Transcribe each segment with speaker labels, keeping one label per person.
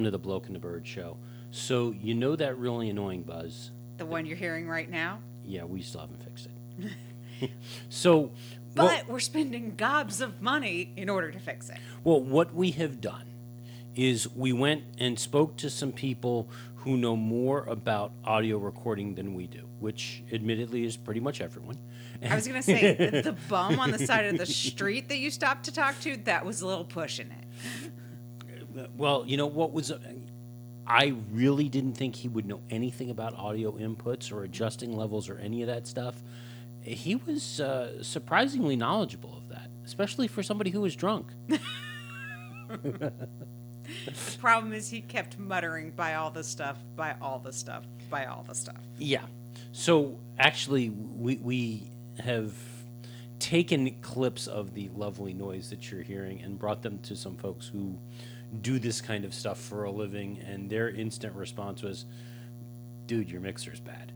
Speaker 1: Hello, everyone, and welcome to the Bloke and the Bird Show. So, you know that really annoying buzz?
Speaker 2: The one you're hearing right now?
Speaker 1: Yeah, we still haven't fixed it. so,
Speaker 2: But
Speaker 1: what,
Speaker 2: we're spending gobs of money in order to fix it.
Speaker 1: well, what we have done is we went and spoke to some people who know more about audio recording than we do, which admittedly is pretty much everyone.
Speaker 2: I was going to say, the, the bum on the side of the street that you stopped to talk to, that was a little pushing it.
Speaker 1: Well, you know what was. I really didn't think he would know anything about audio inputs or adjusting levels or any of that stuff. He was uh, surprisingly knowledgeable of that, especially for somebody who was drunk.
Speaker 2: The problem is he kept muttering, buy all the stuff, buy all the stuff, buy all the stuff.
Speaker 1: Yeah. So actually, we we have taken clips of the lovely noise that you're hearing and brought them to some folks who do this kind of stuff for a living, and their instant response was, "Dude, your mixer's bad."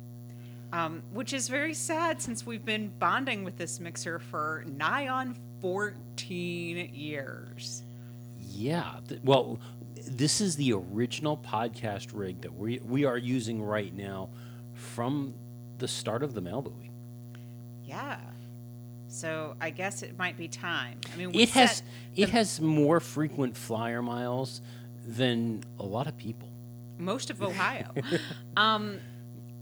Speaker 2: Um, which is very sad since we've been bonding with this mixer for nigh on 14 years.
Speaker 1: Yeah. Th- well, this is the original podcast rig that we we are using right now from the start of the mail buoy.
Speaker 2: Yeah. So I guess it might be time. I mean, we
Speaker 1: It has it has more frequent flyer miles than a lot of people.
Speaker 2: most of Ohio. um,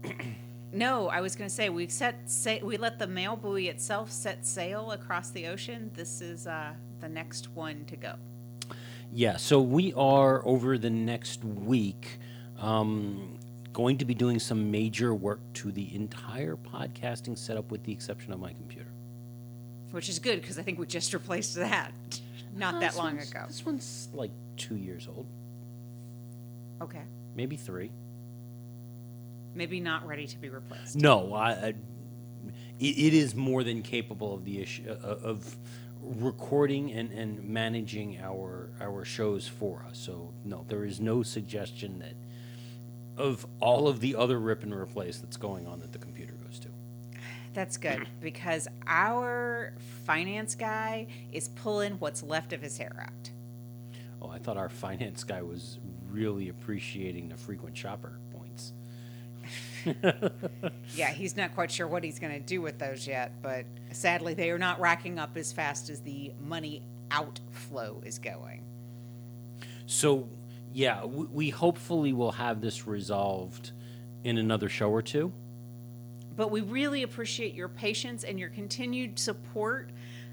Speaker 2: no, I was going to say we set sa- we let the mail buoy itself set sail across the ocean. This is uh, the next one to go.
Speaker 1: Yeah, so we are over the next week um, going to be doing some major work to the entire podcasting setup, with the exception of my computer.
Speaker 2: Which is good because I think we just replaced that not
Speaker 1: Uh,
Speaker 2: that long ago.
Speaker 1: This one's like two years old,
Speaker 2: Okay,
Speaker 1: maybe three.
Speaker 2: maybe not ready to be replaced.
Speaker 1: No, I, I it, it is more than capable of the issue uh, of recording and, and managing our our shows for us. So no, there is no suggestion that of all of the other rip and replace that's going on at the computer.
Speaker 2: That's good because our finance guy is pulling what's left of his hair out.
Speaker 1: Oh, I thought our finance guy was really appreciating the frequent shopper points.
Speaker 2: Yeah, he's not quite sure what he's going to do with those yet, but sadly, they are not racking up as fast as the money outflow is going.
Speaker 1: So, yeah, we, we hopefully will have this resolved in another show or two.
Speaker 2: But we really appreciate your patience and your continued support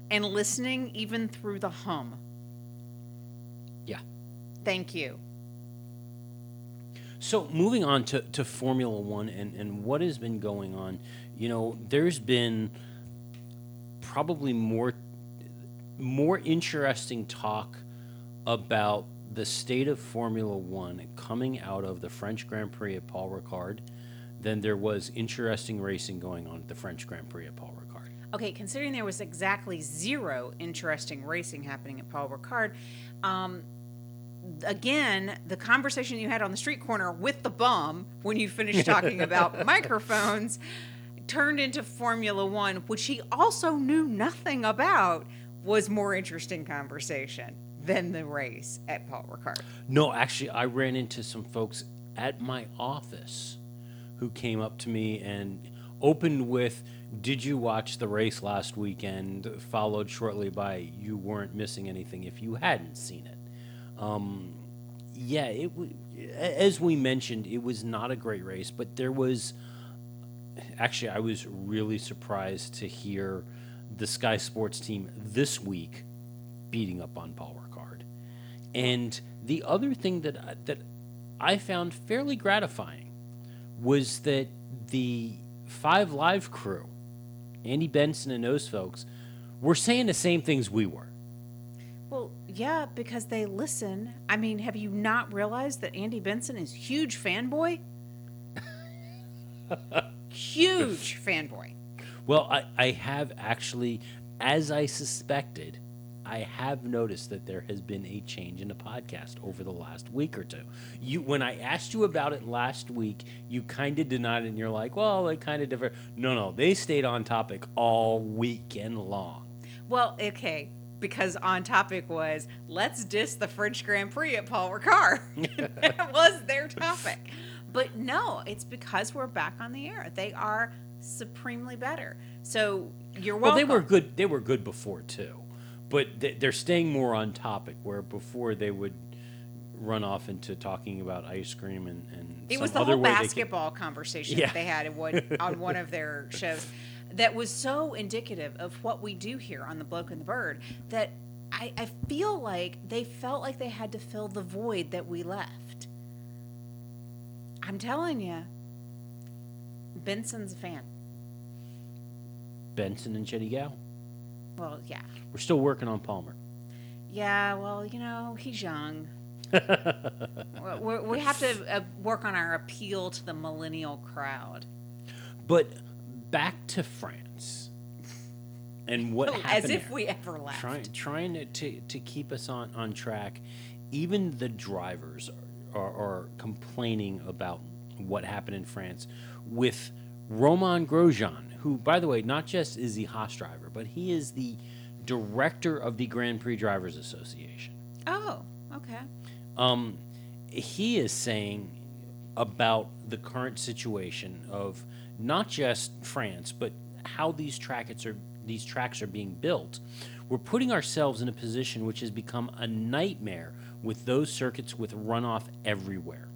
Speaker 2: and listening, even through the hum.
Speaker 1: Yeah.
Speaker 2: Thank you.
Speaker 1: So moving on to, to Formula One and, and what has been going on, you know, there's been probably more more interesting talk about the state of Formula One coming out of the French Grand Prix at Paul Ricard than there was interesting racing going on at the French Grand Prix at Paul Ricard.
Speaker 2: Okay, considering there was exactly zero interesting racing happening at Paul Ricard, um, again, the conversation you had on the street corner with the bum when you finished talking about microphones turned into Formula One, which he also knew nothing about, was more interesting conversation than the race at Paul Ricard.
Speaker 1: No, actually, I ran into some folks at my office who came up to me and opened with, Did you watch the race last weekend? Followed shortly by, You weren't missing anything if you hadn't seen it. Um, yeah, it as we mentioned, it was not a great race, but there was actually, I was really surprised to hear the Sky Sports team this week beating up on Paul Ricard. And the other thing that that I found fairly gratifying was that the Five Live crew, Andy Benson and those folks, were saying the same things we were.
Speaker 2: Well, yeah, because they listen. I mean, have you not realized that Andy Benson is huge fanboy? huge fanboy.
Speaker 1: Well, I, I have actually, as I suspected, I have noticed that there has been a change in the podcast over the last week or two. You, when I asked you about it last week, you kind of denied it, and you're like, "Well, it kind of different." No, no, they stayed on topic all weekend long.
Speaker 2: Well, okay. because on topic was let's diss the French Grand Prix at Paul Ricard. that was their topic. But no, it's because we're back on the air. They are supremely better. So you're welcome.
Speaker 1: Well, they were good. They were good before too, but they- they're staying more on topic. Where before they would run off into talking about ice cream and and
Speaker 2: It
Speaker 1: some
Speaker 2: was the
Speaker 1: other
Speaker 2: whole
Speaker 1: they could-
Speaker 2: basketball conversation
Speaker 1: Yeah.
Speaker 2: that they had in one, on one of their shows that was so indicative of what we do here on The Bloke and the Bird that I, I feel like they felt like they had to fill the void that we left. I'm telling you, Benson's a fan.
Speaker 1: Benson and Jennie Gow.
Speaker 2: Well, yeah.
Speaker 1: We're still working on Palmer.
Speaker 2: Yeah, well, you know, he's young. we we have to uh, work on our appeal to the millennial crowd.
Speaker 1: But back to France and what happened.
Speaker 2: As if
Speaker 1: there.
Speaker 2: we ever left.
Speaker 1: trying trying to, to, to keep us on, on track. Even the drivers are, are, are complaining about what happened in France with Romain Grosjean, who, by the way, not just is the Haas driver, but he is the director of the Grand Prix Drivers Association.
Speaker 2: Oh, okay.
Speaker 1: Um, he is saying about the current situation of not just France, but how these tracks are these tracks are being built. We're putting ourselves in a position which has become a nightmare with those circuits with runoff everywhere.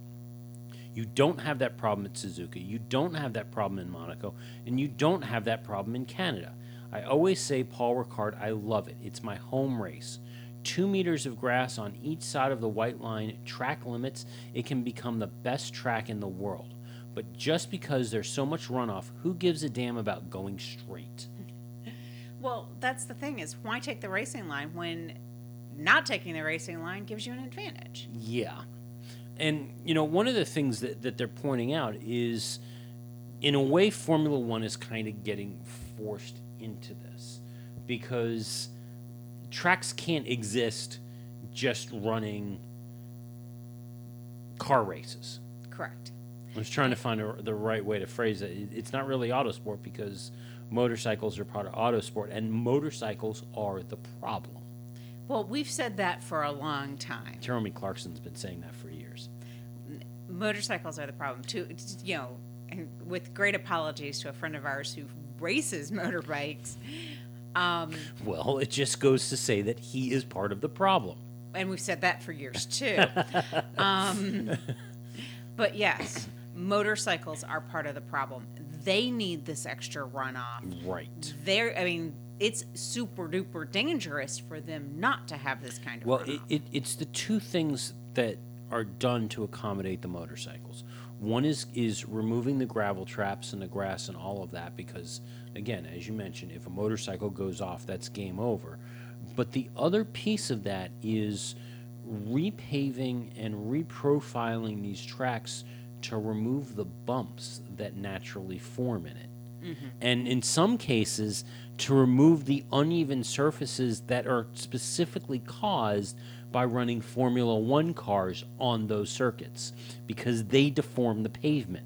Speaker 1: You don't have that problem at Suzuka. You don't have that problem in Monaco, and you don't have that problem in Canada. I always say Paul Ricard, I love it. It's my home race. Two meters of grass on each side of the white line, track limits, it can become the best track in the world. But just because there's so much runoff, who gives a damn about going straight?
Speaker 2: Well, that's the thing is why take the racing line when not taking the racing line gives you an advantage.
Speaker 1: Yeah. And, you know, one of the things that, that they're pointing out is, in a way, Formula One is kind of getting forced into this because tracks can't exist just running car races.
Speaker 2: Correct.
Speaker 1: I was trying to find a, the right way to phrase it. It- It's not really autosport because motorcycles are part of autosport, and motorcycles are the problem.
Speaker 2: Well, we've said that for a long time.
Speaker 1: Jeremy Clarkson's been saying that for years.
Speaker 2: Motorcycles are the problem too. You know, with great apologies to a friend of ours who races motorbikes, um,
Speaker 1: Well, it just goes to say that he is part of the problem.
Speaker 2: and we've said that for years too. um, but yes, motorcycles are part of the problem. They need this extra runoff.
Speaker 1: Right.
Speaker 2: They're, I mean, it's super duper dangerous for them not to have this kind of
Speaker 1: Well, it, it, it's the two things that are done to accommodate the motorcycles. One is is removing the gravel traps and the grass and all of that because, again, as you mentioned, if a motorcycle goes off, that's game over. But the other piece of that is repaving and reprofiling these tracks to remove the bumps that naturally form in it. Mm-hmm. And in some cases, to remove the uneven surfaces that are specifically caused by running Formula One cars on those circuits because they deform the pavement.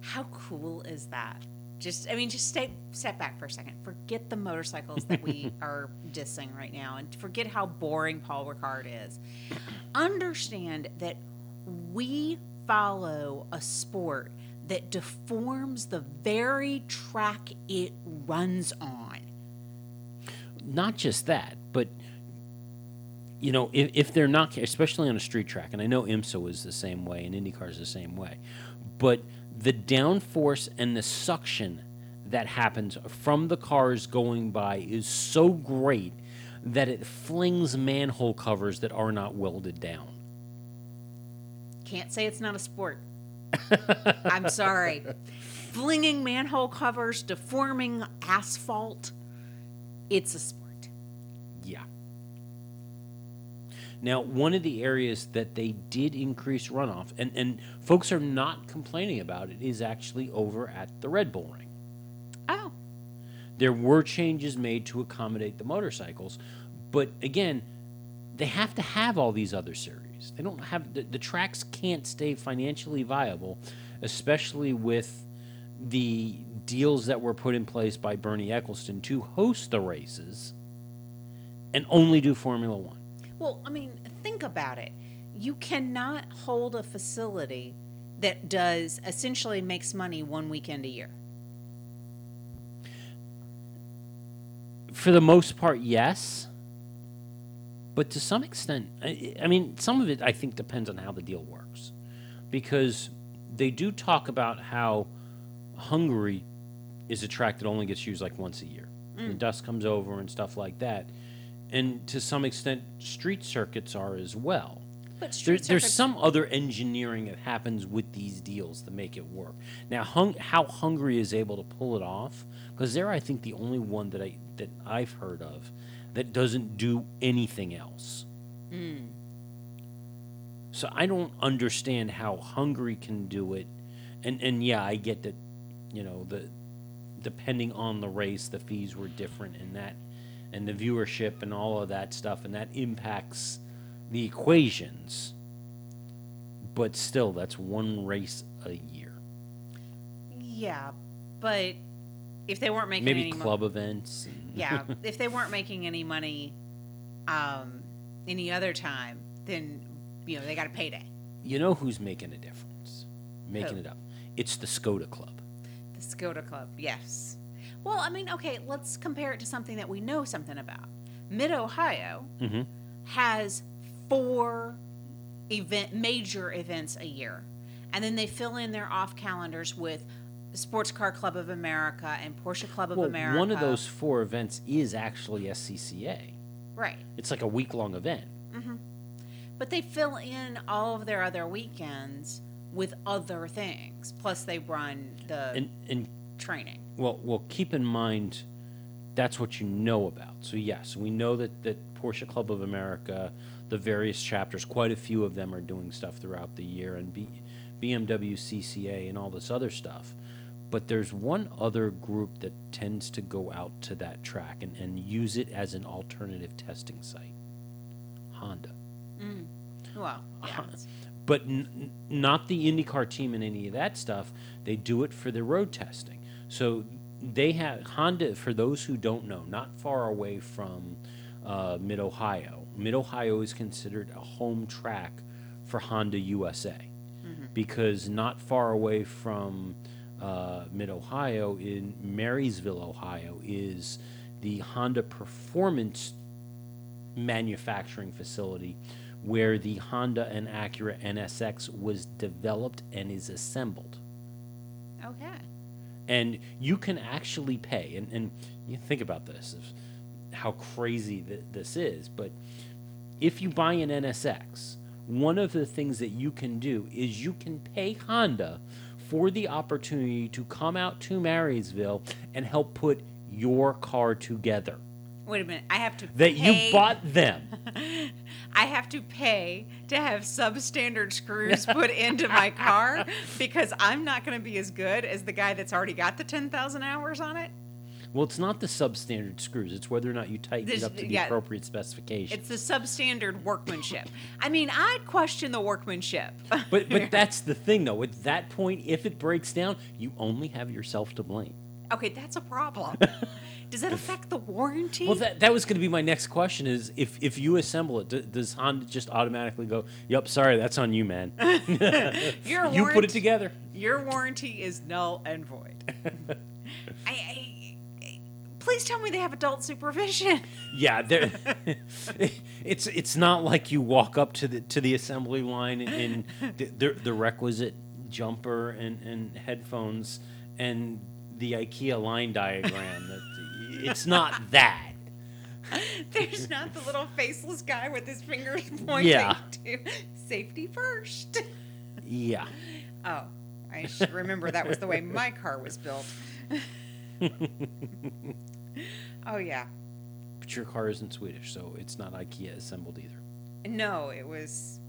Speaker 2: How cool is that? Just, I mean, just stay, step back for a second. Forget the motorcycles that we are dissing right now, and forget how boring Paul Ricard is. Understand that we follow a sport that deforms the very track it runs on.
Speaker 1: Not just that, but you know, if, if they're not, especially on a street track, and I know IMSA is the same way and IndyCar is the same way, but the downforce and the suction that happens from the cars going by is so great that it flings manhole covers that are not welded down.
Speaker 2: Can't say it's not a sport. I'm sorry. Flinging manhole covers, deforming asphalt, it's a sport.
Speaker 1: Yeah. Now, one of the areas that they did increase runoff, and, and folks are not complaining about it, is actually over at the Red Bull Ring.
Speaker 2: Oh,
Speaker 1: There were changes made to accommodate the motorcycles, but again, they have to have all these other series. They don't have the, the tracks can't stay financially viable, especially with the deals that were put in place by Bernie Ecclestone to host the races and only do Formula One.
Speaker 2: Well, I mean, think about it. You cannot hold a facility that does essentially makes money one weekend a year.
Speaker 1: For the most part, yes. But to some extent, I, I mean, some of it I think depends on how the deal works. Because they do talk about how Hungary is a track that only gets used like once a year. The mm. dust comes over and stuff like that. And to some extent, street circuits are as well.
Speaker 2: But
Speaker 1: There, there's some other engineering that happens with these deals to make it work. Now, hung, how Hungary is able to pull it off, because they're, I think, the only one that I that I've heard of that doesn't do anything else. Hmm. So I don't understand how Hungary can do it, and and yeah, I get that, you know, the depending on the race, the fees were different, and that, and the viewership and all of that stuff, and that impacts the equations. But still, that's one race a year.
Speaker 2: Yeah, but if they weren't making
Speaker 1: Maybe
Speaker 2: any mo-
Speaker 1: club events. and-
Speaker 2: yeah, if they weren't making any money um, any other time, then you know they got a payday.
Speaker 1: you know who's making a difference? Making
Speaker 2: Who?
Speaker 1: it up. It's the Skoda Club.
Speaker 2: The Skoda Club, yes. Well, I mean, okay, let's compare it to something that we know something about. Mid Ohio
Speaker 1: Mm-hmm.
Speaker 2: has four event major events a year, and then they fill in their off calendars with Sports Car Club of America and Porsche Club of
Speaker 1: Well,
Speaker 2: America.
Speaker 1: one of those four events is actually SCCA.
Speaker 2: right?
Speaker 1: It's like a week long event. Mm-hmm.
Speaker 2: But they fill in all of their other weekends with other things. Plus, they run the
Speaker 1: And and
Speaker 2: training.
Speaker 1: well, well, keep in mind that's what you know about. So yes, we know that that Porsche Club of America, the various chapters, quite a few of them are doing stuff throughout the year, and B, BMW CCA and all this other stuff. But there's one other group that tends to go out to that track and, and use it as an alternative testing site. Honda.
Speaker 2: Well, yeah.
Speaker 1: but n- not the IndyCar team and any of that stuff. They do it for their road testing. So they have Honda. For those who don't know, not far away from uh, Mid Ohio. Mid Ohio is considered a home track for Honda USA because not far away from uh, Mid Ohio in Marysville, Ohio, is the Honda Performance manufacturing facility where the Honda and Acura NSX was developed and is assembled.
Speaker 2: Okay.
Speaker 1: And you can actually pay, and, and you think about this, of how crazy th- this is, but if you buy an NSX, one of the things that you can do is you can pay Honda for the opportunity to come out to Marysville and help put your car together.
Speaker 2: Wait a minute. I have to
Speaker 1: That
Speaker 2: pay-
Speaker 1: you bought them.
Speaker 2: I have to pay to have substandard screws put into my car because I'm not going to be as good as the guy that's already got the 10,000 hours on it.
Speaker 1: Well, it's not the substandard screws. It's whether or not you tighten
Speaker 2: This-
Speaker 1: it up to the
Speaker 2: yeah.
Speaker 1: appropriate specification.
Speaker 2: It's the substandard workmanship. I mean, I'd question the workmanship.
Speaker 1: But but that's the thing though. At that point, if it breaks down, you only have yourself to blame.
Speaker 2: okay, that's a problem. Does that affect the warranty?
Speaker 1: Well, that, that was going to be my next question: is if if you assemble it, d- does Honda just automatically go, "Yep, sorry, that's on you, man.
Speaker 2: Your
Speaker 1: you put it together."
Speaker 2: Your warranty is null and void. Please tell me they have adult supervision.
Speaker 1: Yeah, there. it's it's not like you walk up to the to the assembly line in the, the, the requisite jumper and, and headphones and the IKEA line diagram. That- it's not that.
Speaker 2: There's not the little faceless guy with his fingers pointing
Speaker 1: Yeah.
Speaker 2: to safety first.
Speaker 1: Yeah.
Speaker 2: Oh, I should remember that was the way my car was built. oh yeah.
Speaker 1: But your car isn't Swedish, so it's not IKEA assembled either.
Speaker 2: No, it was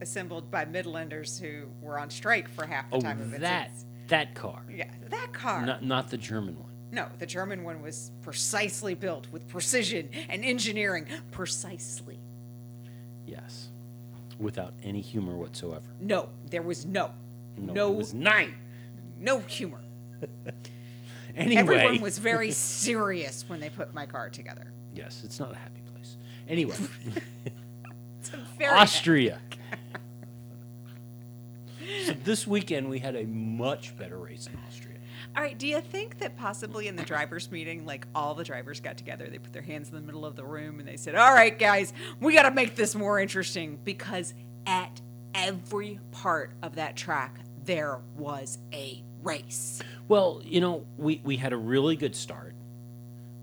Speaker 2: assembled by Midlanders who were on strike for half the
Speaker 1: Oh,
Speaker 2: time of its
Speaker 1: that that car,
Speaker 2: Yeah, that car.
Speaker 1: not not the German one.
Speaker 2: No, the German one was precisely built with precision and engineering. Precisely.
Speaker 1: Yes, without any humor whatsoever.
Speaker 2: No, there was no,
Speaker 1: No,
Speaker 2: no,
Speaker 1: was nine.
Speaker 2: no humor.
Speaker 1: Anyway,
Speaker 2: Everyone was very serious when they put my car together.
Speaker 1: yes, it's not a happy place. Anyway,
Speaker 2: It's a very
Speaker 1: Austria. so this weekend we had a much better race in Austria.
Speaker 2: All right. Do you think that possibly in the drivers' meeting, like all the drivers got together, they put their hands in the middle of the room and they said, "All right, guys, we got to make this more interesting because at every part of that track there was a race."
Speaker 1: Well, you know, we, we had a really good start.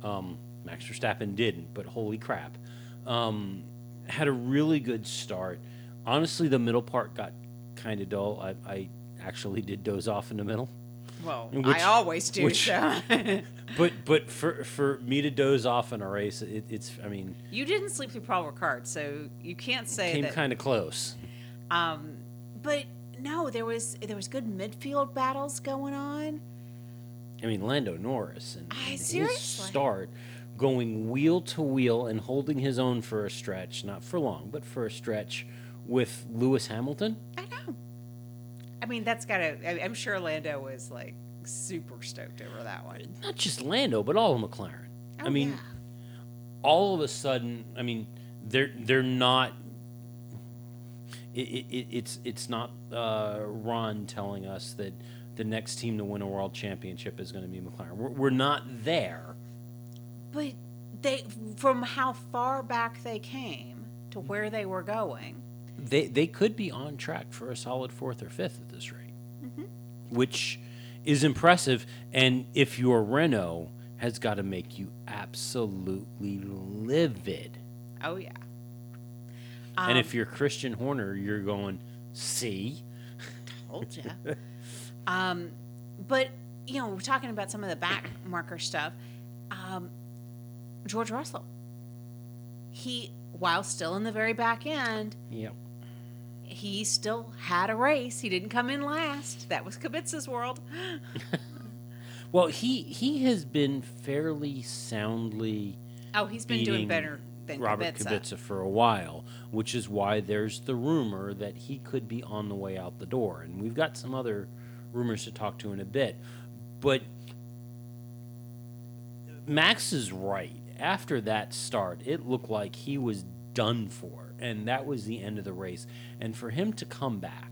Speaker 1: Um, Max Verstappen didn't, but holy crap. Um, had a really good start. Honestly, the middle part got kind of dull. I, I actually did doze off in the middle.
Speaker 2: Well,
Speaker 1: Which-
Speaker 2: I always do.
Speaker 1: which-
Speaker 2: so.
Speaker 1: But but for for me to doze off in a race, it, it's I mean
Speaker 2: you didn't sleep through Paul Ricard, so you can't say
Speaker 1: came kind of close.
Speaker 2: Um, but no, there was there was good midfield battles going on.
Speaker 1: I mean Lando Norris and,
Speaker 2: I-
Speaker 1: and his start going wheel to wheel and holding his own for a stretch, not for long, but for a stretch with Lewis Hamilton.
Speaker 2: I know. I mean, that's gotta. I- I'm sure Lando was like super stoked over that one.
Speaker 1: Not just Lando, but all of McLaren.
Speaker 2: Oh, I
Speaker 1: mean,
Speaker 2: yeah.
Speaker 1: all of a sudden, I mean, they're they're not. It, it, it- it's it's not uh, Ron telling us that the next team to win a world championship is going to be McLaren. We're, we're not there.
Speaker 2: but they from how far back they came to where they were going.
Speaker 1: They they could be on track for a solid fourth or fifth at this rate, mm-hmm. which is impressive. And if you're Renault has got to make you absolutely livid.
Speaker 2: Oh yeah.
Speaker 1: and if um, you're Christian Horner, you're going, see,
Speaker 2: Told ya. um, but you know, we're talking about some of the back marker stuff. Um, George Russell, he while still in the very back end,
Speaker 1: yep.
Speaker 2: he still had a race. He didn't come in last. That was Kubica's world.
Speaker 1: Well, he he has been fairly soundly
Speaker 2: Oh, he's been doing better than
Speaker 1: Robert.
Speaker 2: Kubica
Speaker 1: for a while, which is why there's the rumor that he could be on the way out the door, and we've got some other rumors to talk to in a bit, but. Max is right. After that start, it looked like he was done for, and that was the end of the race. And for him to come back,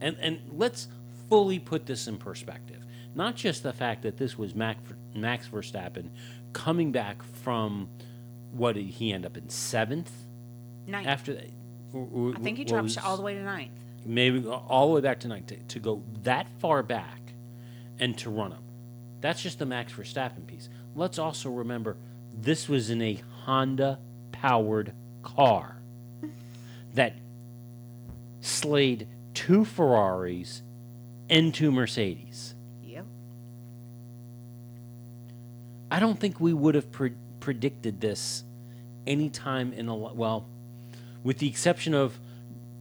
Speaker 1: and and let's fully put this in perspective. Not just the fact that this was Max, Max Verstappen coming back from what did he end up in seventh
Speaker 2: Ninth.
Speaker 1: after that.
Speaker 2: I think he dropped all the way to ninth.
Speaker 1: Maybe all the way back to to, to go that far back and to run up. That's just the Max Verstappen piece. Let's also remember this was in a Honda powered car that slayed two Ferraris and two Mercedes.
Speaker 2: Yep.
Speaker 1: I don't think we would have pre- predicted this any time in a well, with the exception of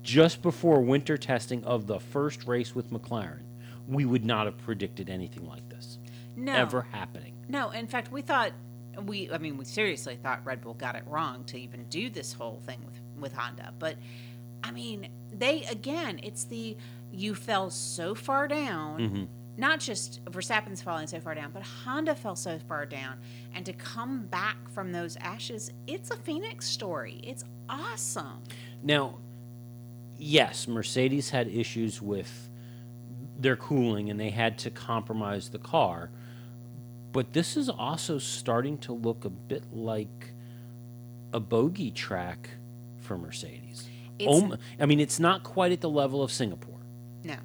Speaker 1: just before winter testing of the first race with McLaren, we would not have predicted anything like this
Speaker 2: No.
Speaker 1: ever happening.
Speaker 2: No, in fact, we thought we. I mean, we seriously thought Red Bull got it wrong to even do this whole thing with with Honda. But I mean, they again, it's the you fell so far down.
Speaker 1: Mm-hmm.
Speaker 2: Not just Verstappen's falling so far down, but Honda fell so far down, and to come back from those ashes, it's a phoenix story. It's awesome.
Speaker 1: Now, yes, Mercedes had issues with their cooling and they had to compromise the car. But this is also starting to look a bit like a bogey track for Mercedes.
Speaker 2: It's-
Speaker 1: Om- I mean, it's not quite at the level of Singapore,
Speaker 2: No,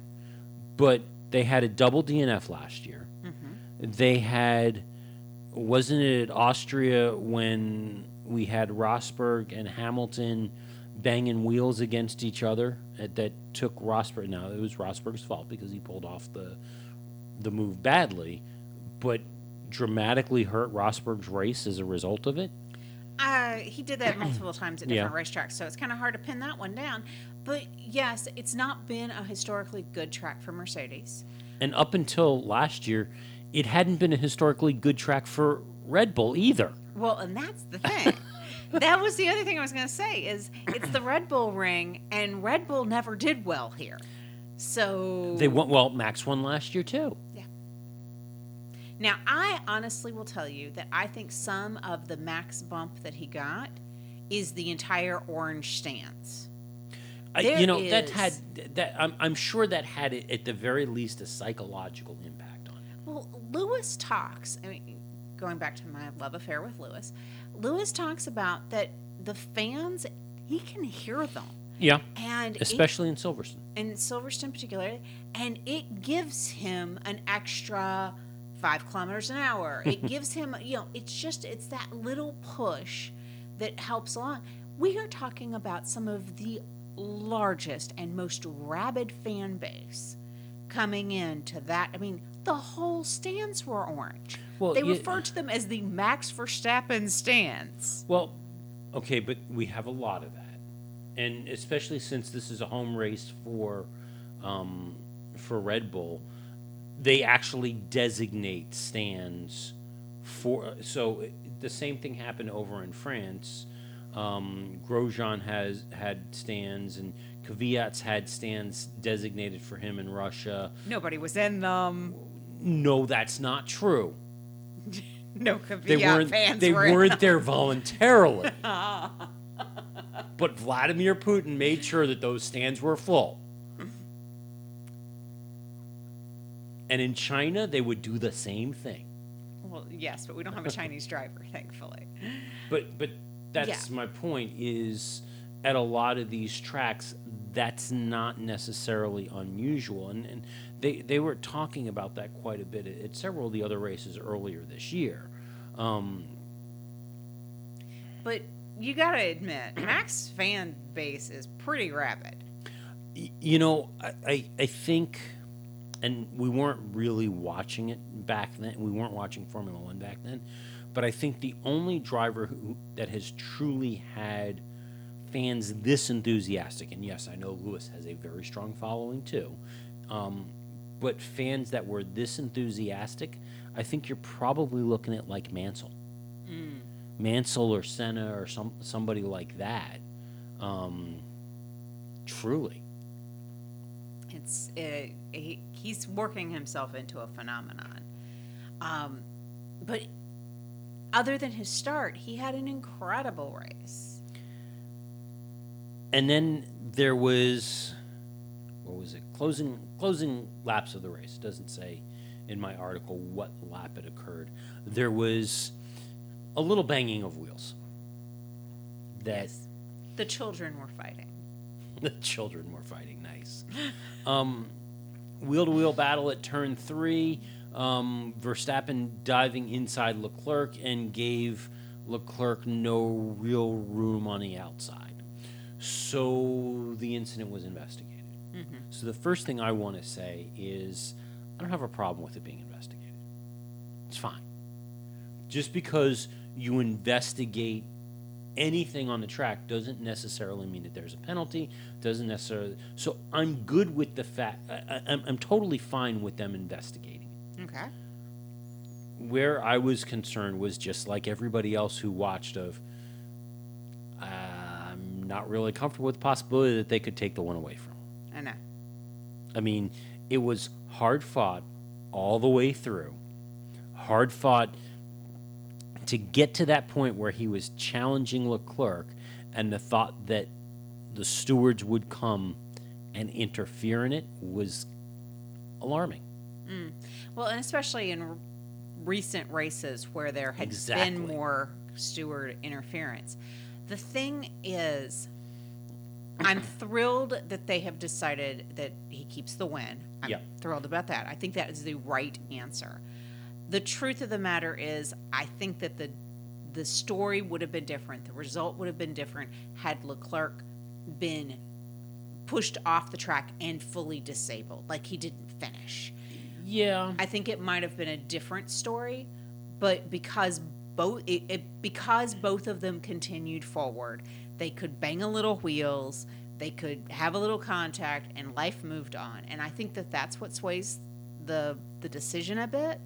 Speaker 1: but they had a double DNF last year. Mm-hmm. They had, wasn't it Austria when we had Rosberg and Hamilton banging wheels against each other uh, that took Rosberg? Now it was Rosberg's fault because he pulled off the the move badly, but dramatically hurt Rosberg's race as a result of it.
Speaker 2: Uh, he did that multiple times at
Speaker 1: Yeah.
Speaker 2: different racetracks, so it's kind of hard to pin that one down. But yes, it's not been a historically good track for Mercedes.
Speaker 1: And up until last year, it hadn't been a historically good track for Red Bull either.
Speaker 2: Well, and that's the thing. that was the other thing I was going to say is it's the Red Bull ring, and Red Bull never did well here. So
Speaker 1: They won well. Max won last year too. Yeah.
Speaker 2: Now, I honestly will tell you that I think some of the max bump that he got is the entire orange stance.
Speaker 1: I, you know that
Speaker 2: is-
Speaker 1: had that. I'm, I'm sure that had at the very least a psychological impact on him.
Speaker 2: Well, Lewis talks. I mean, going back to my love affair with Lewis, Lewis talks about that the fans he can hear them,
Speaker 1: Yeah,
Speaker 2: and it-
Speaker 1: especially in Silverstone.
Speaker 2: in Silverstone particularly, and it gives him an extra five kilometers an hour. It gives him, you know, it's just it's that little push that helps along. We are talking about some of the largest and most rabid fan base coming into that. I mean, the whole stands were orange.
Speaker 1: Well,
Speaker 2: they refer to them as the Max Verstappen stands.
Speaker 1: Well, okay, but we have a lot of that, and especially since this is a home race for um, for Red Bull, they actually designate stands for. So the same thing happened over in France. Um, Grosjean has had stands, and Kvyat's had stands designated for him in Russia.
Speaker 2: Nobody was in them.
Speaker 1: No, that's not true.
Speaker 2: No
Speaker 1: They
Speaker 2: uh,
Speaker 1: weren't.
Speaker 2: fans
Speaker 1: They
Speaker 2: were
Speaker 1: weren't there voluntarily. but Vladimir Putin made sure that those stands were full. And in China, they would do the same thing.
Speaker 2: Well, yes, but we don't have a Chinese driver, thankfully.
Speaker 1: But but that's
Speaker 2: Yeah.
Speaker 1: my point. Is at a lot of these tracks, that's not necessarily unusual, and, and they they were talking about that quite a bit at, at several of the other races earlier this year. Um,
Speaker 2: But you got to admit, Max fan base is pretty rabid.
Speaker 1: You know, I, I, I think, and we weren't really watching it back then. We weren't watching Formula One back then, but I think the only driver who that has truly had fans this enthusiastic, and yes, I know Lewis has a very strong following too, um, but fans that were this enthusiastic, I think you're probably looking at like Mansell, Mansell or Senna or some somebody like that. Um, truly.
Speaker 2: It's it, he, he's working himself into a phenomenon. Um, but other than his start, he had an incredible race.
Speaker 1: And then there was what was it? Closing closing laps of the race. It doesn't say in my article what lap it occurred. There was a little banging of wheels that
Speaker 2: The children were fighting.
Speaker 1: the children were fighting. Nice. Um, wheel to wheel battle at turn three. Um, verstappen diving inside leclerc and gave leclerc no real room on the outside so the incident was investigated. Mm-hmm. So the first thing i want to say is i don't have a problem with it being investigated. It's fine. Just because you investigate anything on the track doesn't necessarily mean that there's a penalty doesn't necessarily so i'm good with the fact I, I, I'm, I'm totally fine with them investigating
Speaker 2: Okay.
Speaker 1: where i was concerned was just like everybody else who watched of not really comfortable with the possibility that they could take the one away from.
Speaker 2: I know.
Speaker 1: I mean, it was hard fought all the way through. Hard fought to get to that point where he was challenging Leclerc, and the thought that the stewards would come and interfere in it was alarming. Mm.
Speaker 2: Well, and especially in r- recent races where there had
Speaker 1: Exactly.
Speaker 2: been more steward interference. The thing is, I'm thrilled that they have decided that he keeps the win. I'm
Speaker 1: Yeah.
Speaker 2: thrilled about that. I think that is the right answer. The truth of the matter is, I think that the the story would have been different. The result would have been different had Leclerc been pushed off the track and fully disabled, like he didn't finish.
Speaker 1: Yeah.
Speaker 2: I think it might have been a different story, but because both it, it because both of them continued forward, they could bang a little wheels, they could have a little contact, and life moved on. And I think that that's what sways the the decision a bit,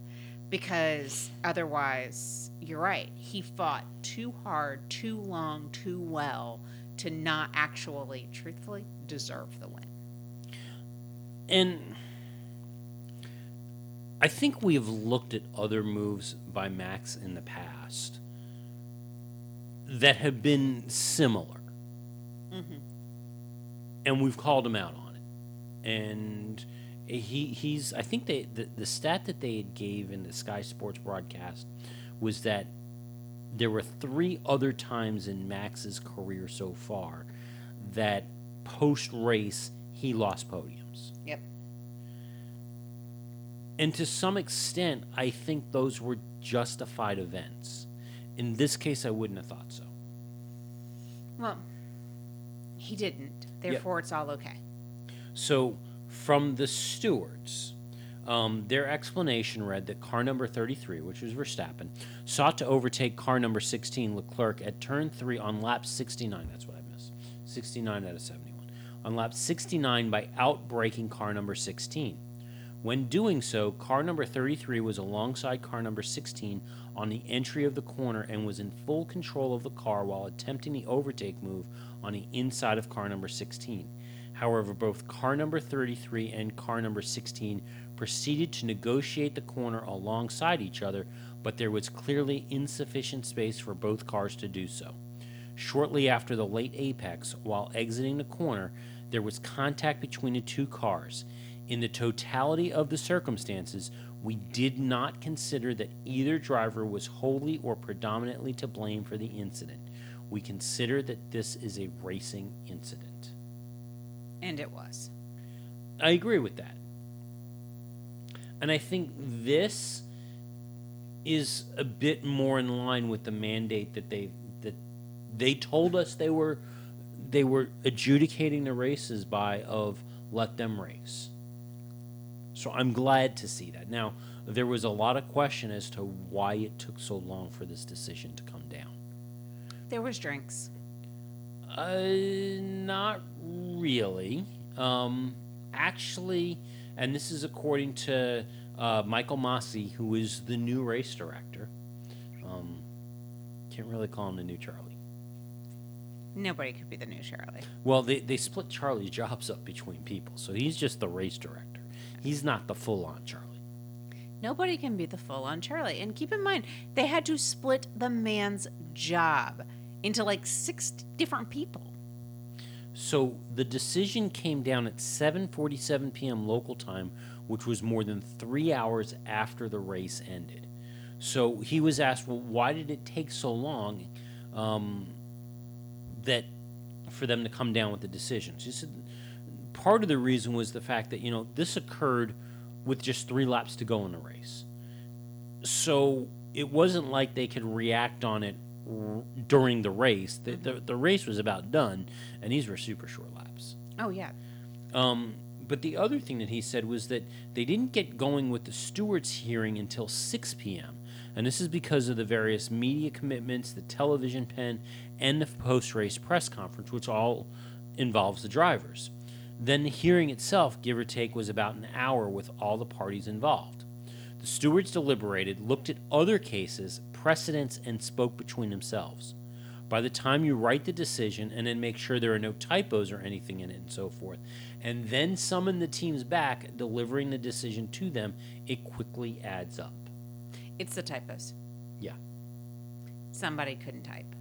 Speaker 2: because otherwise, you're right. He fought too hard, too long, too well to not actually, truthfully, deserve the win.
Speaker 1: And I think we have looked at other moves by Max in the past that have been similar. Mm-hmm. And we've called him out on it. And he he's I think they the, the stat that they had gave in the Sky Sports broadcast was that there were three other times in Max's career so far that post race he lost podiums.
Speaker 2: Yep.
Speaker 1: And to some extent, I think those were justified events. In this case, I wouldn't have thought so.
Speaker 2: Well, he didn't. Therefore, it's all okay.
Speaker 1: So, from the stewards, um, their explanation read that car number 33, which was Verstappen, sought to overtake car number 16, Leclerc, at turn 3 on lap 69. That's what I missed. 69 out of 71. On lap 69 by outbraking car number 16. When doing so, car number 33 was alongside car number 16 on the entry of the corner and was in full control of the car while attempting the overtake move on the inside of car number 16. However, both car number 33 and car number 16 proceeded to negotiate the corner alongside each other, but there was clearly insufficient space for both cars to do so. Shortly after the late apex, while exiting the corner, there was contact between the two cars. In the totality of the circumstances, we did not consider that either driver was wholly or predominantly to blame for the incident. We consider that this is a racing incident.
Speaker 2: And it was.
Speaker 1: I agree with that. And I think this is a bit more in line with the mandate that they that they told us they were they were adjudicating the races by of let them race. So I'm glad to see that. Now, there was a lot of question as to why it took so long for this decision to come down.
Speaker 2: There was drinks.
Speaker 1: Uh, not really. Um, actually, and this is according to uh, Michael Masi, who is the new race director. Um, can't really call him the new Charlie.
Speaker 2: Nobody could be the new Charlie.
Speaker 1: Well, they, they split Charlie's jobs up between people, so he's just the race director. He's not the full on Charlie.
Speaker 2: Nobody can be the full on Charlie. And keep in mind, they had to split the man's job into like six different people.
Speaker 1: So the decision came down at 7:47 p.m. local time, which was more than three hours after the race ended. So he was asked, "Well, why did it take so long um, that for them to come down with the decisions?" He said, "Part of the reason was the fact that you know this occurred with just three laps to go in the race, so it wasn't like they could react on it r- during the race. The, the, the race was about done, and these were super short laps."
Speaker 2: Oh, yeah.
Speaker 1: Um, but the other thing that he said was that they didn't get going with the stewards hearing until 6 p.m. And this is because of the various media commitments, the television pen, and the post race press conference, which all involves the drivers. Then the hearing itself, give or take, was about an hour with all the parties involved. The stewards deliberated, looked at other cases, precedents, and spoke between themselves. By the time you write the decision and then make sure there are no typos or anything in it and so forth, and then summon the teams back, delivering the decision to them, it quickly adds up.
Speaker 2: It's the typos.
Speaker 1: Yeah.
Speaker 2: Somebody couldn't type.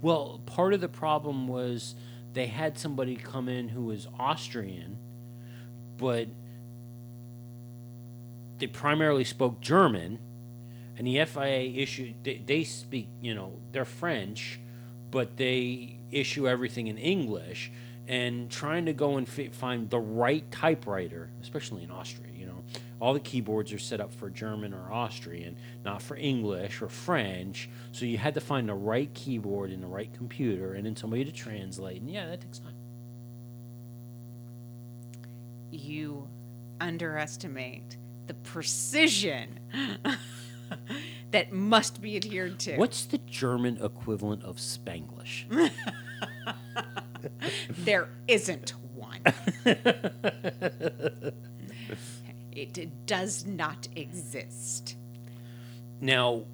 Speaker 1: Well, part of the problem was they had somebody come in who was Austrian, but they primarily spoke German, and the FIA issued they, they speak you know they're French, but they issue everything in English, and trying to go and fi- find the right typewriter, especially in Austria, all the keyboards are set up for German or Austrian, not for English or French. So you had to find the right keyboard and the right computer, and then somebody to translate, and yeah, that takes time.
Speaker 2: You underestimate the precision that must be adhered to.
Speaker 1: What's the German equivalent of Spanglish?
Speaker 2: There isn't one. It does not exist.
Speaker 1: Now,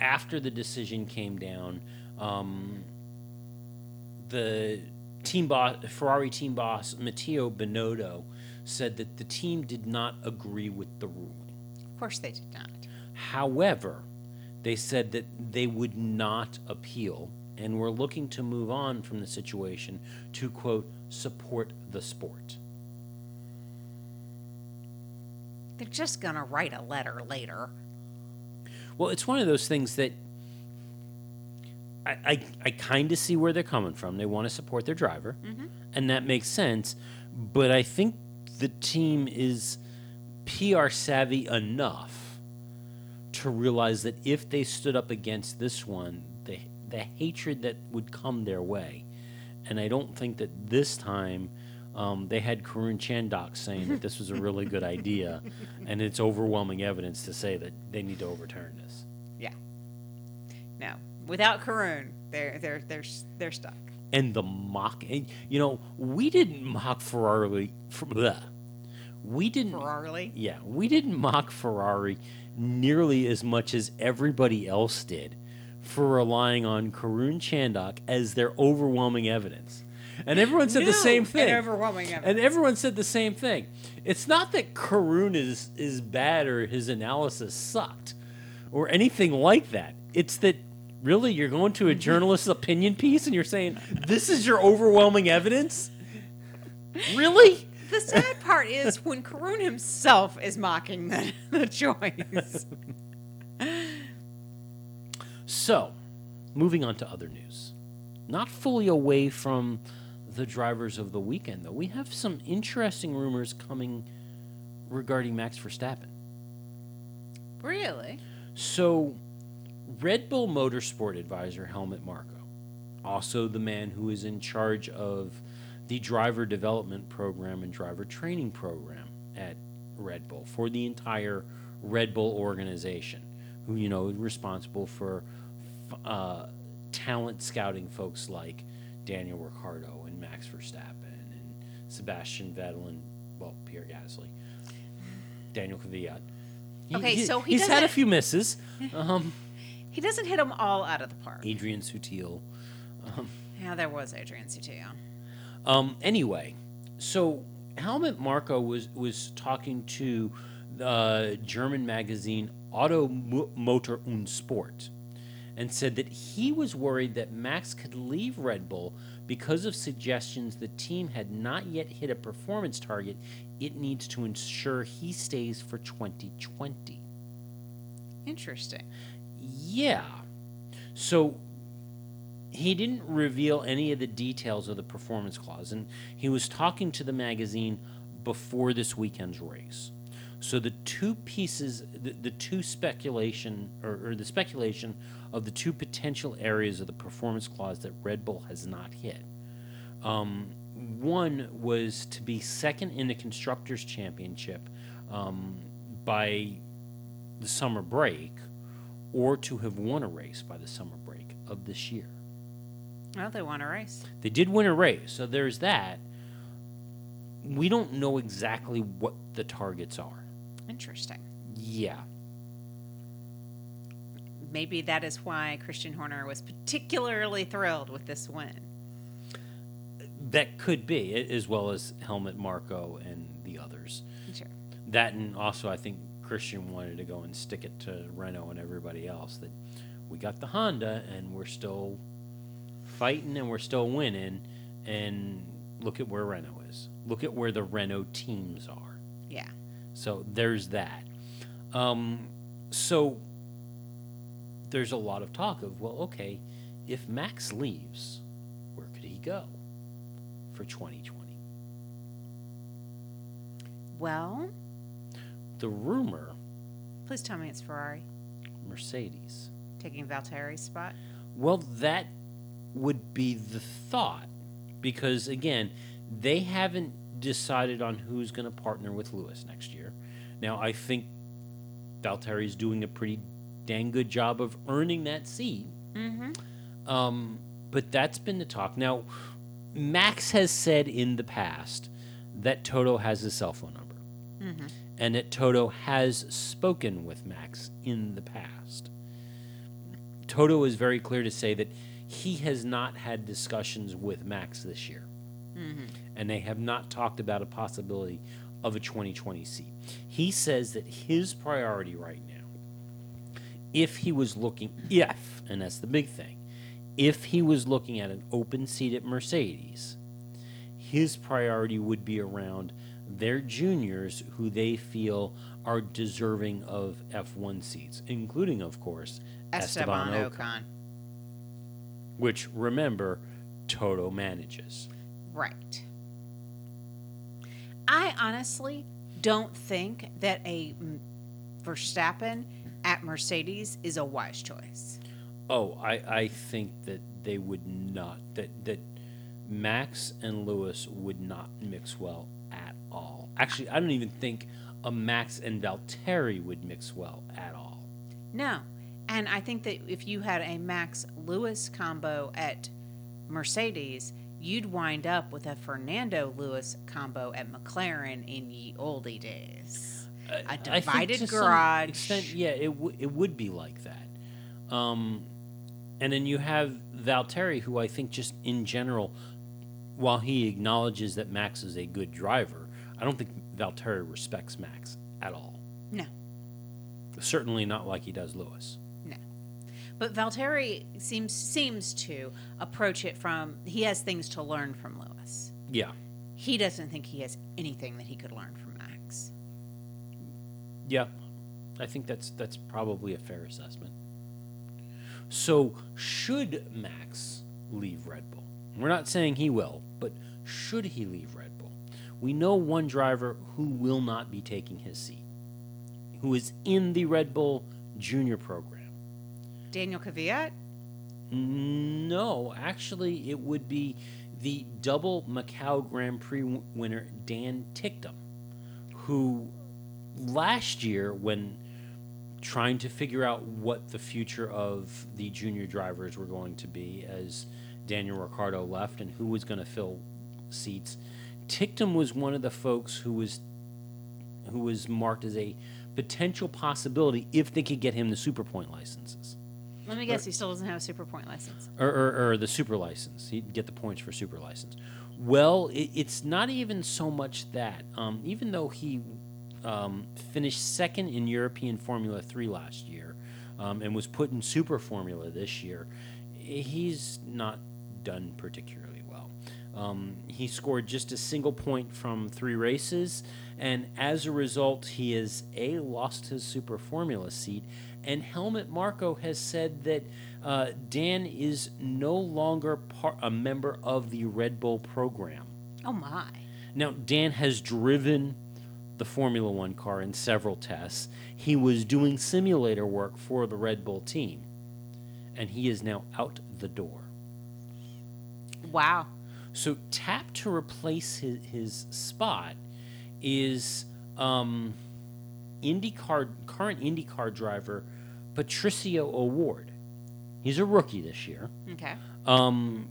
Speaker 1: after the decision came down, um, the team boss, Ferrari team boss Matteo Binotto, said that the team did not agree with the ruling.
Speaker 2: Of course, they did not.
Speaker 1: However, they said that they would not appeal and were looking to move on from the situation to, quote, support the sport.
Speaker 2: They're just going to write a letter later.
Speaker 1: Well, it's one of those things that I, I, I kind of see where they're coming from. They want to support their driver, mm-hmm. and that makes sense. But I think the team is PR savvy enough to realize that if they stood up against this one, the, the hatred that would come their way. And I don't think that this time um, they had Karun Chandok saying that this was a really good idea, and it's overwhelming evidence to say that they need to overturn this.
Speaker 2: Yeah. No. Without Karun, they're they're they're they're stuck.
Speaker 1: and the mock and, you know we didn't mock ferrari for bleh. we didn't
Speaker 2: Ferrari.
Speaker 1: yeah we didn't mock ferrari nearly as much as everybody else did for relying on karun chandok as their overwhelming evidence and everyone said the same
Speaker 2: and
Speaker 1: thing.
Speaker 2: overwhelming
Speaker 1: and everyone said the same thing. It's not that karun is is bad or his analysis sucked or anything like that. It's that really you're going to a mm-hmm. journalist's opinion piece and you're saying this is your overwhelming evidence? Really?
Speaker 2: The sad part is when Karun himself is mocking the, the choice.
Speaker 1: so moving on to other news. Not fully away from the drivers of the weekend though we have some interesting rumors coming regarding max verstappen
Speaker 2: really?
Speaker 1: So, Red Bull Motorsport advisor Helmut Marko, also the man who is in charge of the driver development program and driver training program at Red Bull for the entire Red Bull organization, who, you know, is responsible for uh, talent scouting folks like Daniel Ricciardo Max Verstappen and Sebastian Vettel and, well, Pierre Gasly, Daniel Kvyat. He-
Speaker 2: Okay,
Speaker 1: he-
Speaker 2: so he
Speaker 1: he's had a few misses. Um,
Speaker 2: He doesn't hit them all out of the park.
Speaker 1: Adrian Sutil.
Speaker 2: Yeah, there was Adrian Sutil.
Speaker 1: Um, anyway, so Helmut Marko was was talking to the German magazine Auto Motor und Sport and said that he was worried that Max could leave Red Bull because of suggestions the team had not yet hit a performance target it needs to ensure he stays for 2020.
Speaker 2: Interesting.
Speaker 1: Yeah. So he didn't reveal any of the details of the performance clause, and he was talking to the magazine before this weekend's race. So the two pieces, the, the two speculation, or, or the speculation of the two potential areas of the performance clause that Red Bull has not hit. Um, one was to be second in the constructors' championship um, by the summer break, or to have won a race by the summer break of this year.
Speaker 2: Well, they won a race.
Speaker 1: They did win a race, so there's that. We don't know exactly what the targets are.
Speaker 2: Interesting.
Speaker 1: Yeah.
Speaker 2: Maybe that is why Christian Horner was particularly thrilled with this win.
Speaker 1: That could be, as well as Helmut Marko and the others.
Speaker 2: Sure.
Speaker 1: That and also I think Christian wanted to go and stick it to Renault and everybody else that we got the Honda and we're still fighting and we're still winning and look at where Renault is. Look at where the Renault teams are.
Speaker 2: Yeah.
Speaker 1: So there's that. Um, so there's a lot of talk of, well, okay, if Max leaves, where could he go for 2020?
Speaker 2: Well,
Speaker 1: The rumor,
Speaker 2: please tell me it's Ferrari
Speaker 1: Mercedes.
Speaker 2: taking Valtteri's spot.
Speaker 1: Well, that would be the thought because, again, they haven't decided on who's going to partner with Lewis next year. Now, I think Valtteri's doing a pretty dang good job of earning that seat.
Speaker 2: Mm-hmm.
Speaker 1: Um, but that's been the talk. Now, Max has said in the past that Toto has his cell phone number,
Speaker 2: Mm-hmm.
Speaker 1: and that Toto has spoken with Max in the past. Toto is very clear to say that he has not had discussions with Max this year,
Speaker 2: Mm-hmm.
Speaker 1: and they have not talked about a possibility of a 2020 seat. He says that his priority right now if he was looking, if, and that's the big thing, if he was looking at an open seat at Mercedes, his priority would be around their juniors who they feel are deserving of F1 seats, including, of course,
Speaker 2: Esteban,
Speaker 1: Esteban Ocon,
Speaker 2: Ocon.
Speaker 1: which, remember, Toto manages.
Speaker 2: Right. I honestly don't think that a Verstappen at Mercedes is a wise choice.
Speaker 1: Oh, I, I think that they would not that that Max and Lewis would not mix well at all. Actually, I don't even think a Max and Valtteri would mix well at all.
Speaker 2: No. And I think that if you had a Max Lewis combo at Mercedes, you'd wind up with a Fernando Lewis combo at McLaren in ye olde days. A divided garage.
Speaker 1: extent, yeah, it w- it would be like that. Um, and then you have Valtteri, who I think just in general, while he acknowledges that Max is a good driver, I don't think Valtteri respects Max at all.
Speaker 2: No.
Speaker 1: Certainly not like he does Lewis.
Speaker 2: No. But Valtteri seems seems to approach it from he has things to learn from Lewis.
Speaker 1: Yeah.
Speaker 2: He doesn't think he has anything that he could learn from.
Speaker 1: Yeah, I think that's that's probably a fair assessment. So, should Max leave Red Bull? We're not saying he will, but should he leave Red Bull? We know one driver who will not be taking his seat, who is in the Red Bull Junior program.
Speaker 2: Daniel Kvyat?
Speaker 1: No, actually, it would be the double Macau Grand Prix winner Dan Ticktum, who last year, when trying to figure out what the future of the junior drivers were going to be, as Daniel Ricciardo left and who was going to fill seats, Ticktum was one of the folks who was who was marked as a potential possibility if they could get him the super point licenses
Speaker 2: Let me guess, he still doesn't have a super point license.
Speaker 1: or, or, or the super license. He'd get the points for super license. Well, it, it's not even so much that. Um, even though he um, finished second in European Formula 3 last year um, and was put in Super Formula this year, he's not done particularly well. Um, he scored just a single point from three races, and as a result, he has A, lost his Super Formula seat, and Helmut Marko has said that uh, Dan is no longer par- a member of the Red Bull program.
Speaker 2: Oh my.
Speaker 1: Now, Dan has driven the Formula One car in several tests. He was doing simulator work for the Red Bull team, and he is now out the door.
Speaker 2: Wow.
Speaker 1: So, tap to replace his, his spot is um, IndyCar current IndyCar driver Patricio O'Ward. He's a rookie this year.
Speaker 2: Okay.
Speaker 1: Um,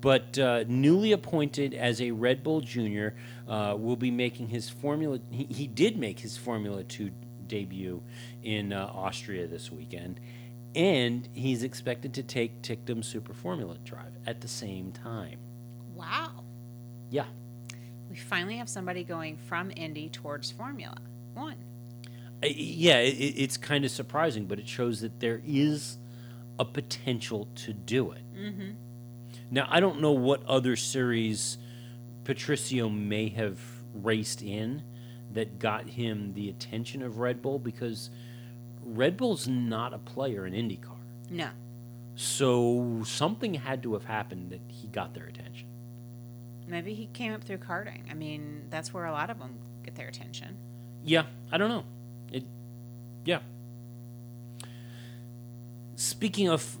Speaker 1: but uh, newly appointed as a Red Bull Junior, uh, will be making his Formula. He, he did make his Formula Two debut in uh, Austria this weekend, and he's expected to take Ticktum Super Formula Drive at the same time.
Speaker 2: Wow.
Speaker 1: Yeah,
Speaker 2: We finally have somebody going from Indy towards Formula One.
Speaker 1: I- yeah, it, it's kind of surprising, but it shows that there is a potential to do it.
Speaker 2: Mm-hmm.
Speaker 1: Now, I don't know what other series Patricio may have raced in that got him the attention of Red Bull because Red Bull's not a player in IndyCar.
Speaker 2: No.
Speaker 1: So something had to have happened that he got their attention.
Speaker 2: Maybe he came up through karting. I mean, that's where a lot of them get their attention.
Speaker 1: Yeah, I don't know. It, yeah. Speaking of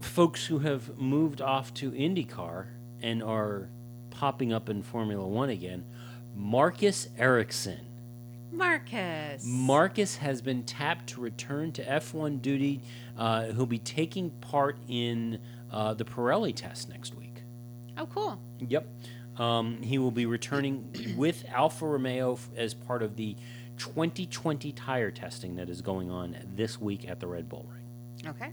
Speaker 1: folks who have moved off to IndyCar and are popping up in Formula One again, Marcus Ericsson.
Speaker 2: Marcus.
Speaker 1: Marcus has been tapped to return to F1 duty. Uh, he'll be taking part in uh, the Pirelli test next week.
Speaker 2: oh, cool.
Speaker 1: Yep. Um, he will be returning with Alfa Romeo f- as part of the 2020 tire testing that is going on this week at the Red Bull Ring.
Speaker 2: Okay.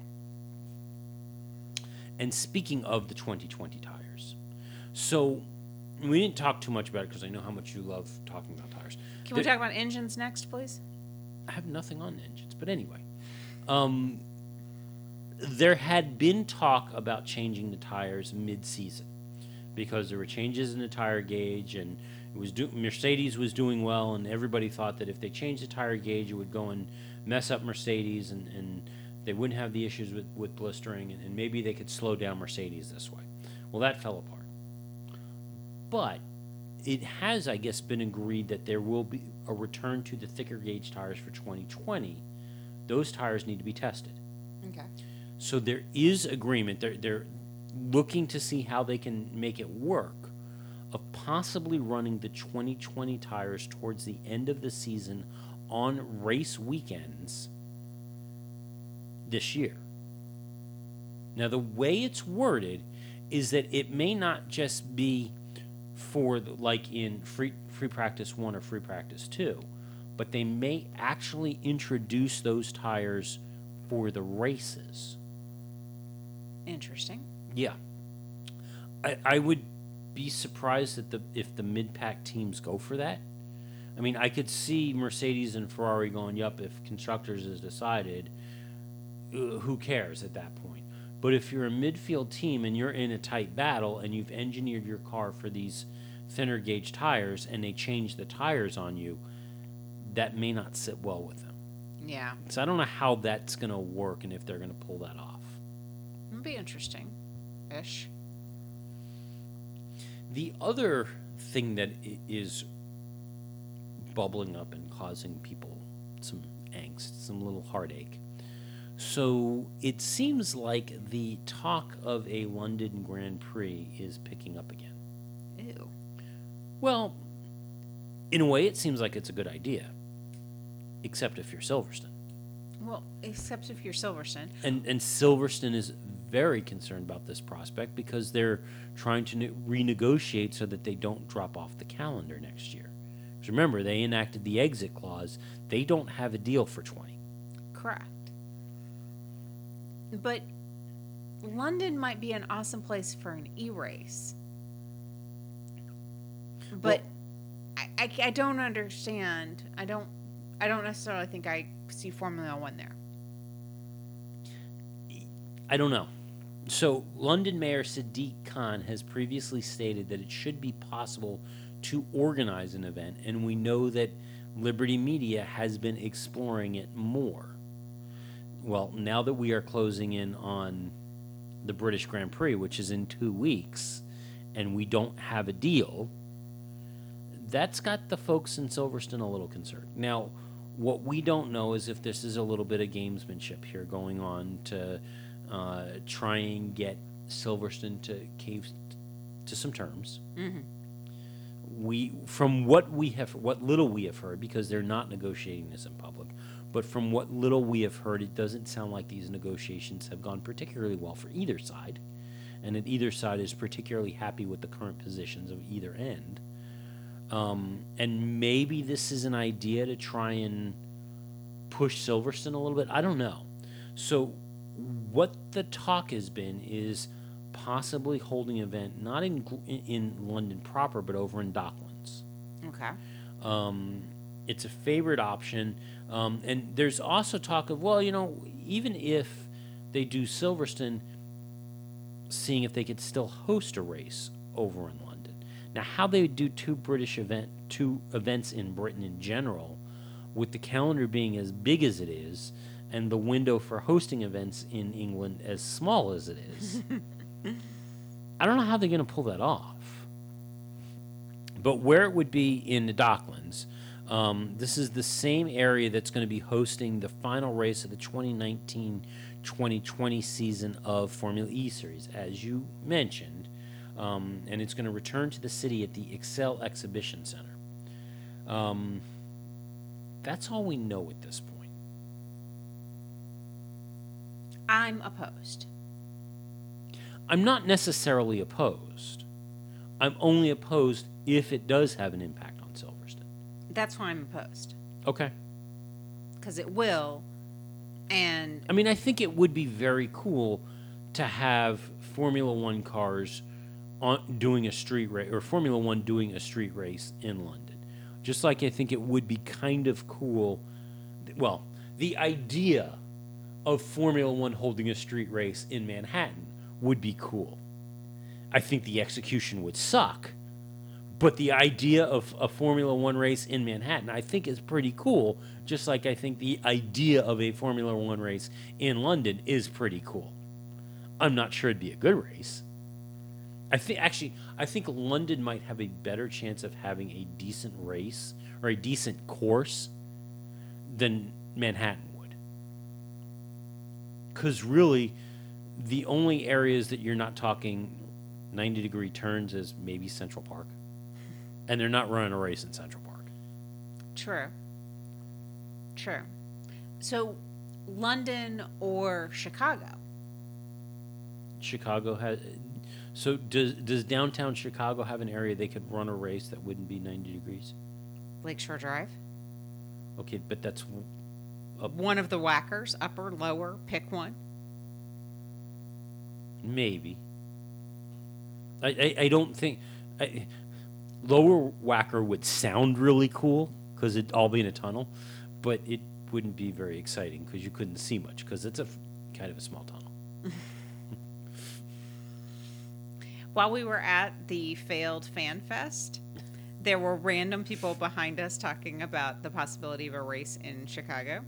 Speaker 1: And speaking of the 2020 tires, so we didn't talk too much about it because I know how much you love talking about tires.
Speaker 2: Can we
Speaker 1: There-
Speaker 2: talk about engines next, please?
Speaker 1: I have nothing on engines, but anyway, um, there had been talk about changing the tires mid-season because there were changes in the tire gauge and it was do- Mercedes was doing well and everybody thought that if they changed the tire gauge it would go and mess up Mercedes and, and they wouldn't have the issues with, with blistering and, and maybe they could slow down Mercedes this way. Well, that fell apart. But it has, I guess, been agreed that there will be a return to the thicker gauge tires for 2020. Those tires need to be tested.
Speaker 2: Okay.
Speaker 1: So there is agreement. They're, they're looking to see how they can make it work of possibly running the 2020 tires towards the end of the season on race weekends this year. Now, the way it's worded is that it may not just be for the, like in free free practice 1 or free practice 2, but they may actually introduce those tires for the races.
Speaker 2: Interesting.
Speaker 1: Yeah. I, I would be surprised that the if the mid pack teams go for that. I mean, I could see Mercedes and Ferrari going, "Yup, if constructors has decided, Uh, who cares at that point?" But if you're a midfield team and you're in a tight battle and you've engineered your car for these thinner gauge tires and they change the tires on you, that may not sit well with them.
Speaker 2: Yeah.
Speaker 1: So I don't know how that's going to work and if they're going to pull that off.
Speaker 2: It'd be interesting. Ish.
Speaker 1: The other thing that is bubbling up and causing people some angst, some little heartache. So it seems like the talk of a London Grand Prix is picking up again.
Speaker 2: Ew.
Speaker 1: Well, in a way, it seems like it's a good idea, except if you're Silverstone.
Speaker 2: Well, except if you're Silverstone.
Speaker 1: And and Silverstone is very concerned about this prospect because they're trying to ne- renegotiate so that they don't drop off the calendar next year. Because remember, they enacted the exit clause. They don't have a deal for 20.
Speaker 2: Correct. But London might be an awesome place for an e race. But I, I, I don't understand. I don't I don't necessarily think I see Formula One there.
Speaker 1: I don't know. So, London Mayor Sadiq Khan has previously stated that it should be possible to organize an event, and we know that Liberty Media has been exploring it more. Well, now that we are closing in on the British Grand Prix, which is in two weeks, and we don't have a deal, that's got the folks in Silverstone a little concerned. Now, what we don't know is if this is a little bit of gamesmanship here going on to uh, try and get Silverstone to cave to some terms. We, from what we have, what little we have heard, because they're not negotiating this in public, but from what little we have heard, it doesn't sound like these negotiations have gone particularly well for either side, and that either side is particularly happy with the current positions of either end. Um, and maybe this is an idea to try and push Silverstone a little bit. I don't know. So, what the talk has been is possibly holding an event not in in- London proper, but over in Docklands.
Speaker 2: Okay.
Speaker 1: Um, it's a favorite option, um, and there's also talk of well, you know, even if they do Silverstone, seeing if they could still host a race over in London. Now, how they would do two British event, two events in Britain in general, with the calendar being as big as it is, and the window for hosting events in England as small as it is, I don't know how they're going to pull that off. But where it would be in the Docklands, um, this is the same area that's going to be hosting the final race of the 2019 2020 season of Formula E Series, as you mentioned. Um, and it's going to return to the city at the Excel Exhibition Center. Um, that's all we know at this point.
Speaker 2: I'm opposed.
Speaker 1: I'm not necessarily opposed. I'm only opposed if it does have an impact on Silverstone.
Speaker 2: That's why I'm opposed.
Speaker 1: Okay.
Speaker 2: Because it will. And
Speaker 1: I mean, I think it would be very cool to have Formula One cars on doing a street race or Formula One doing a street race in London. Just like I think it would be kind of cool. Well, the idea of Formula One holding a street race in Manhattan would be cool. I think the execution would suck, but the idea of a Formula One race in Manhattan, I think, is pretty cool. Just like I think the idea of a Formula One race in London is pretty cool. I'm not sure it'd be a good race. I think actually, I think London might have a better chance of having a decent race or a decent course than Manhattan would. Because really, the only areas that you're not talking 90 degree turns is maybe Central Park. And they're not running a race in Central Park.
Speaker 2: True. True. So, London or Chicago?
Speaker 1: Chicago has. So does does downtown Chicago have an area they could run a race that wouldn't be 90 degrees?
Speaker 2: Lakeshore Drive?
Speaker 1: Okay, but that's
Speaker 2: One of the Wackers, upper, lower, pick one.
Speaker 1: Maybe. I I, I don't think I, lower Wacker would sound really cool because it'd all be in a tunnel, but it wouldn't be very exciting because you couldn't see much because it's a kind of a small tunnel.
Speaker 2: While we were at the failed fan fest, there were random people behind us talking about the possibility of a race in Chicago.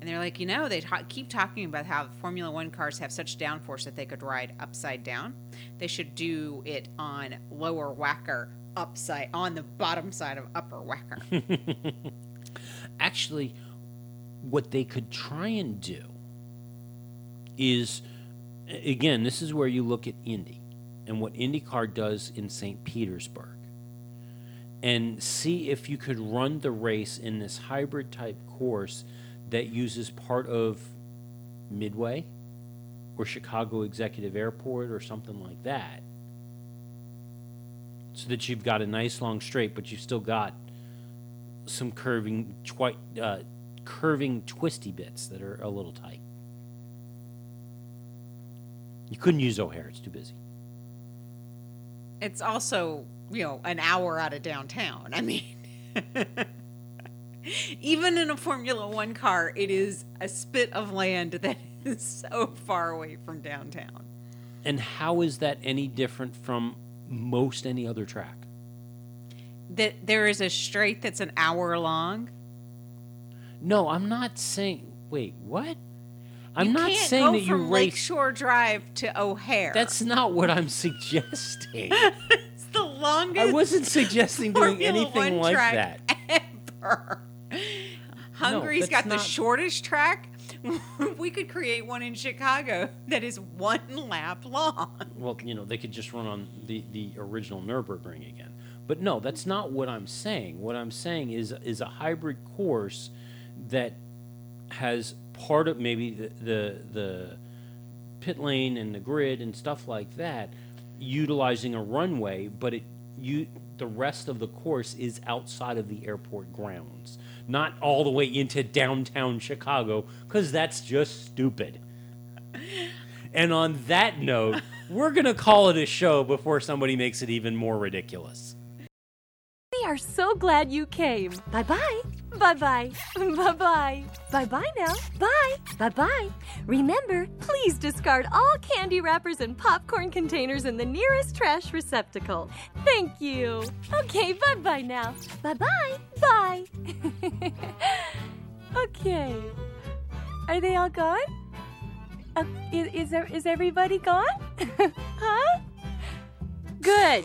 Speaker 2: And they're like, you know, they ta- keep talking about how Formula One cars have such downforce that they could ride upside down. They should do it on lower Wacker, upside, on the bottom side of upper Wacker.
Speaker 1: Actually, what they could try and do is, again, this is where you look at Indy and what IndyCar does in St. Petersburg and see if you could run the race in this hybrid type course that uses part of Midway or Chicago Executive Airport or something like that. So that you've got a nice long straight, but you've still got some curving, twi- uh, curving, twisty bits that are a little tight. You couldn't use O'Hare; it's too busy.
Speaker 2: it's also, you know, an hour out of downtown. I mean, even in a Formula One car, it is a spit of land that is so far away from downtown.
Speaker 1: And how is that any different from most any other track?
Speaker 2: That there is a straight that's an hour long.
Speaker 1: No, I'm not saying. Wait, what? I'm
Speaker 2: You
Speaker 1: not saying that you race.
Speaker 2: Lakeshore Drive to O'Hare.
Speaker 1: That's not what I'm suggesting.
Speaker 2: it's the longest.
Speaker 1: I wasn't suggesting doing anything like that.
Speaker 2: ever. Hungary's
Speaker 1: that's
Speaker 2: got the shortest track. we could create one in Chicago that is one lap long.
Speaker 1: Well, you know, they could just run on the, the original Nürburgring again. But no, that's not what I'm saying. What I'm saying is is a hybrid course that has part of maybe the the, the pit lane and the grid and stuff like that, utilizing a runway, but it you the rest of the course is outside of the airport grounds, not all the way into downtown Chicago, because that's just stupid. And on that note, we're going to call it a show before somebody makes it even more ridiculous.
Speaker 3: We are so glad you came. Bye bye. Bye bye. Bye bye. Bye bye now. Bye. Bye bye. Remember, please discard all candy wrappers and popcorn containers in the nearest trash receptacle. Thank you. Okay, bye bye now. Bye bye. Bye. okay. Are they all gone? Uh, is, is, there, is everybody gone? huh? Good.